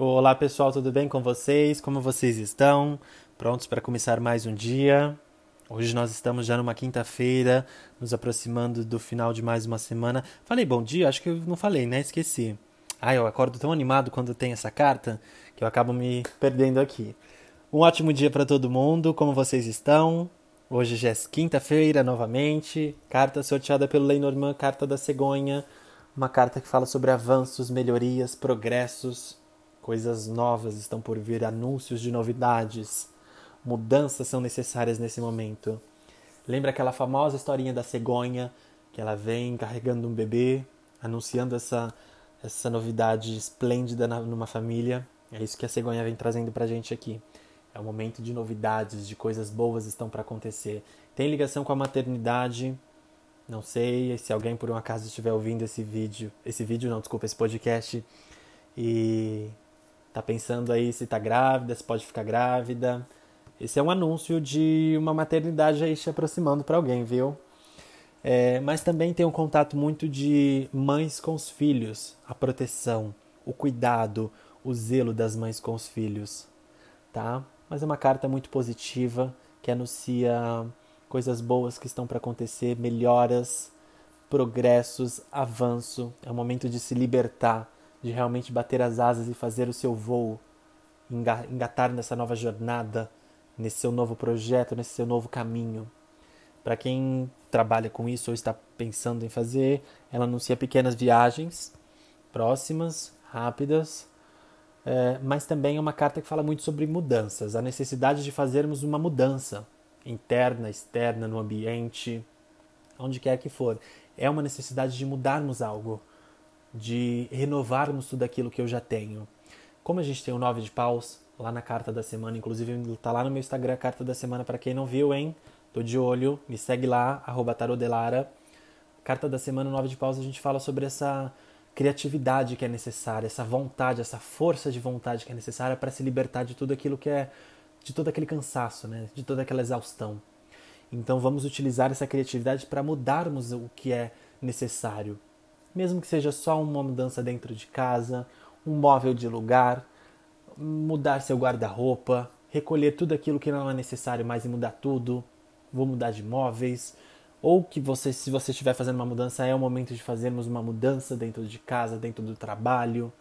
Olá pessoal, tudo bem com vocês? Como vocês estão? Prontos para começar mais um dia? Hoje nós estamos já numa quinta-feira, nos aproximando do final de mais uma semana. Falei bom dia? Acho que eu não falei, né? Esqueci. Ah, eu acordo tão animado quando tem essa carta que eu acabo me perdendo aqui. Um ótimo dia para todo mundo, como vocês estão? Hoje já é quinta-feira novamente. Carta sorteada pelo Lenormand, carta da cegonha. Uma carta que fala sobre avanços, melhorias, progressos Coisas novas estão por vir, anúncios de novidades. Mudanças são necessárias nesse momento. Lembra aquela famosa historinha da cegonha, que ela vem carregando um bebê, anunciando essa, essa novidade esplêndida na, numa família? É isso que a cegonha vem trazendo pra gente aqui. É um momento de novidades, de coisas boas estão para acontecer. Tem ligação com a maternidade. Não sei se alguém por um acaso estiver ouvindo esse vídeo, esse vídeo não, desculpa, esse podcast e Tá pensando aí se tá grávida, se pode ficar grávida. Esse é um anúncio de uma maternidade aí se aproximando para alguém, viu? É, mas também tem um contato muito de mães com os filhos, a proteção, o cuidado, o zelo das mães com os filhos, tá? Mas é uma carta muito positiva que anuncia coisas boas que estão para acontecer, melhoras, progressos, avanço. É o momento de se libertar de realmente bater as asas e fazer o seu voo, engatar nessa nova jornada, nesse seu novo projeto, nesse seu novo caminho. Para quem trabalha com isso ou está pensando em fazer, ela anuncia pequenas viagens próximas, rápidas, é, mas também é uma carta que fala muito sobre mudanças, a necessidade de fazermos uma mudança interna, externa, no ambiente, onde quer que for. É uma necessidade de mudarmos algo de renovarmos tudo aquilo que eu já tenho. Como a gente tem o nove de paus lá na carta da semana, inclusive tá lá no meu Instagram a carta da semana para quem não viu, hein? Tô de olho, me segue lá, arroba tarodelara. Carta da semana, nove de paus, a gente fala sobre essa criatividade que é necessária, essa vontade, essa força de vontade que é necessária para se libertar de tudo aquilo que é, de todo aquele cansaço, né? De toda aquela exaustão. Então vamos utilizar essa criatividade para mudarmos o que é necessário mesmo que seja só uma mudança dentro de casa, um móvel de lugar, mudar seu guarda-roupa, recolher tudo aquilo que não é necessário mais e mudar tudo, vou mudar de móveis, ou que você, se você estiver fazendo uma mudança, é o momento de fazermos uma mudança dentro de casa, dentro do trabalho,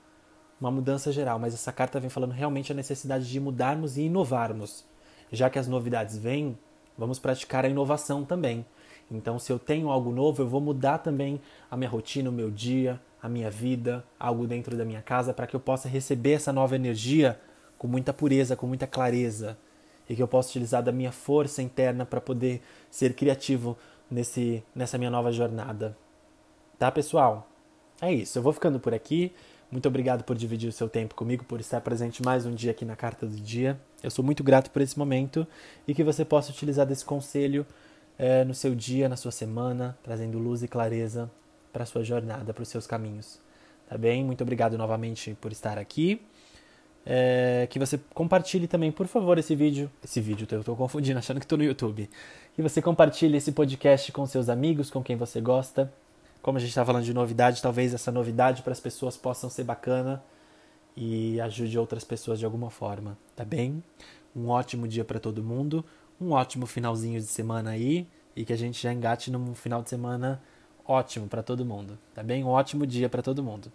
uma mudança geral, mas essa carta vem falando realmente a necessidade de mudarmos e inovarmos. Já que as novidades vêm, vamos praticar a inovação também. Então, se eu tenho algo novo, eu vou mudar também a minha rotina, o meu dia, a minha vida, algo dentro da minha casa, para que eu possa receber essa nova energia com muita pureza, com muita clareza, e que eu possa utilizar da minha força interna para poder ser criativo nesse, nessa minha nova jornada. Tá, pessoal? É isso. Eu vou ficando por aqui. Muito obrigado por dividir o seu tempo comigo, por estar presente mais um dia aqui na Carta do Dia. Eu sou muito grato por esse momento e que você possa utilizar desse conselho é, no seu dia, na sua semana, trazendo luz e clareza para sua jornada, para os seus caminhos. Tá bem? Muito obrigado novamente por estar aqui. É, que você compartilhe também, por favor, esse vídeo. Esse vídeo, eu estou confundindo, achando que estou no YouTube. Que você compartilhe esse podcast com seus amigos, com quem você gosta. Como a gente está falando de novidade, talvez essa novidade para as pessoas possam ser bacana e ajude outras pessoas de alguma forma, tá bem? Um ótimo dia para todo mundo um ótimo finalzinho de semana aí e que a gente já engate num final de semana ótimo para todo mundo, tá bem? Um ótimo dia para todo mundo.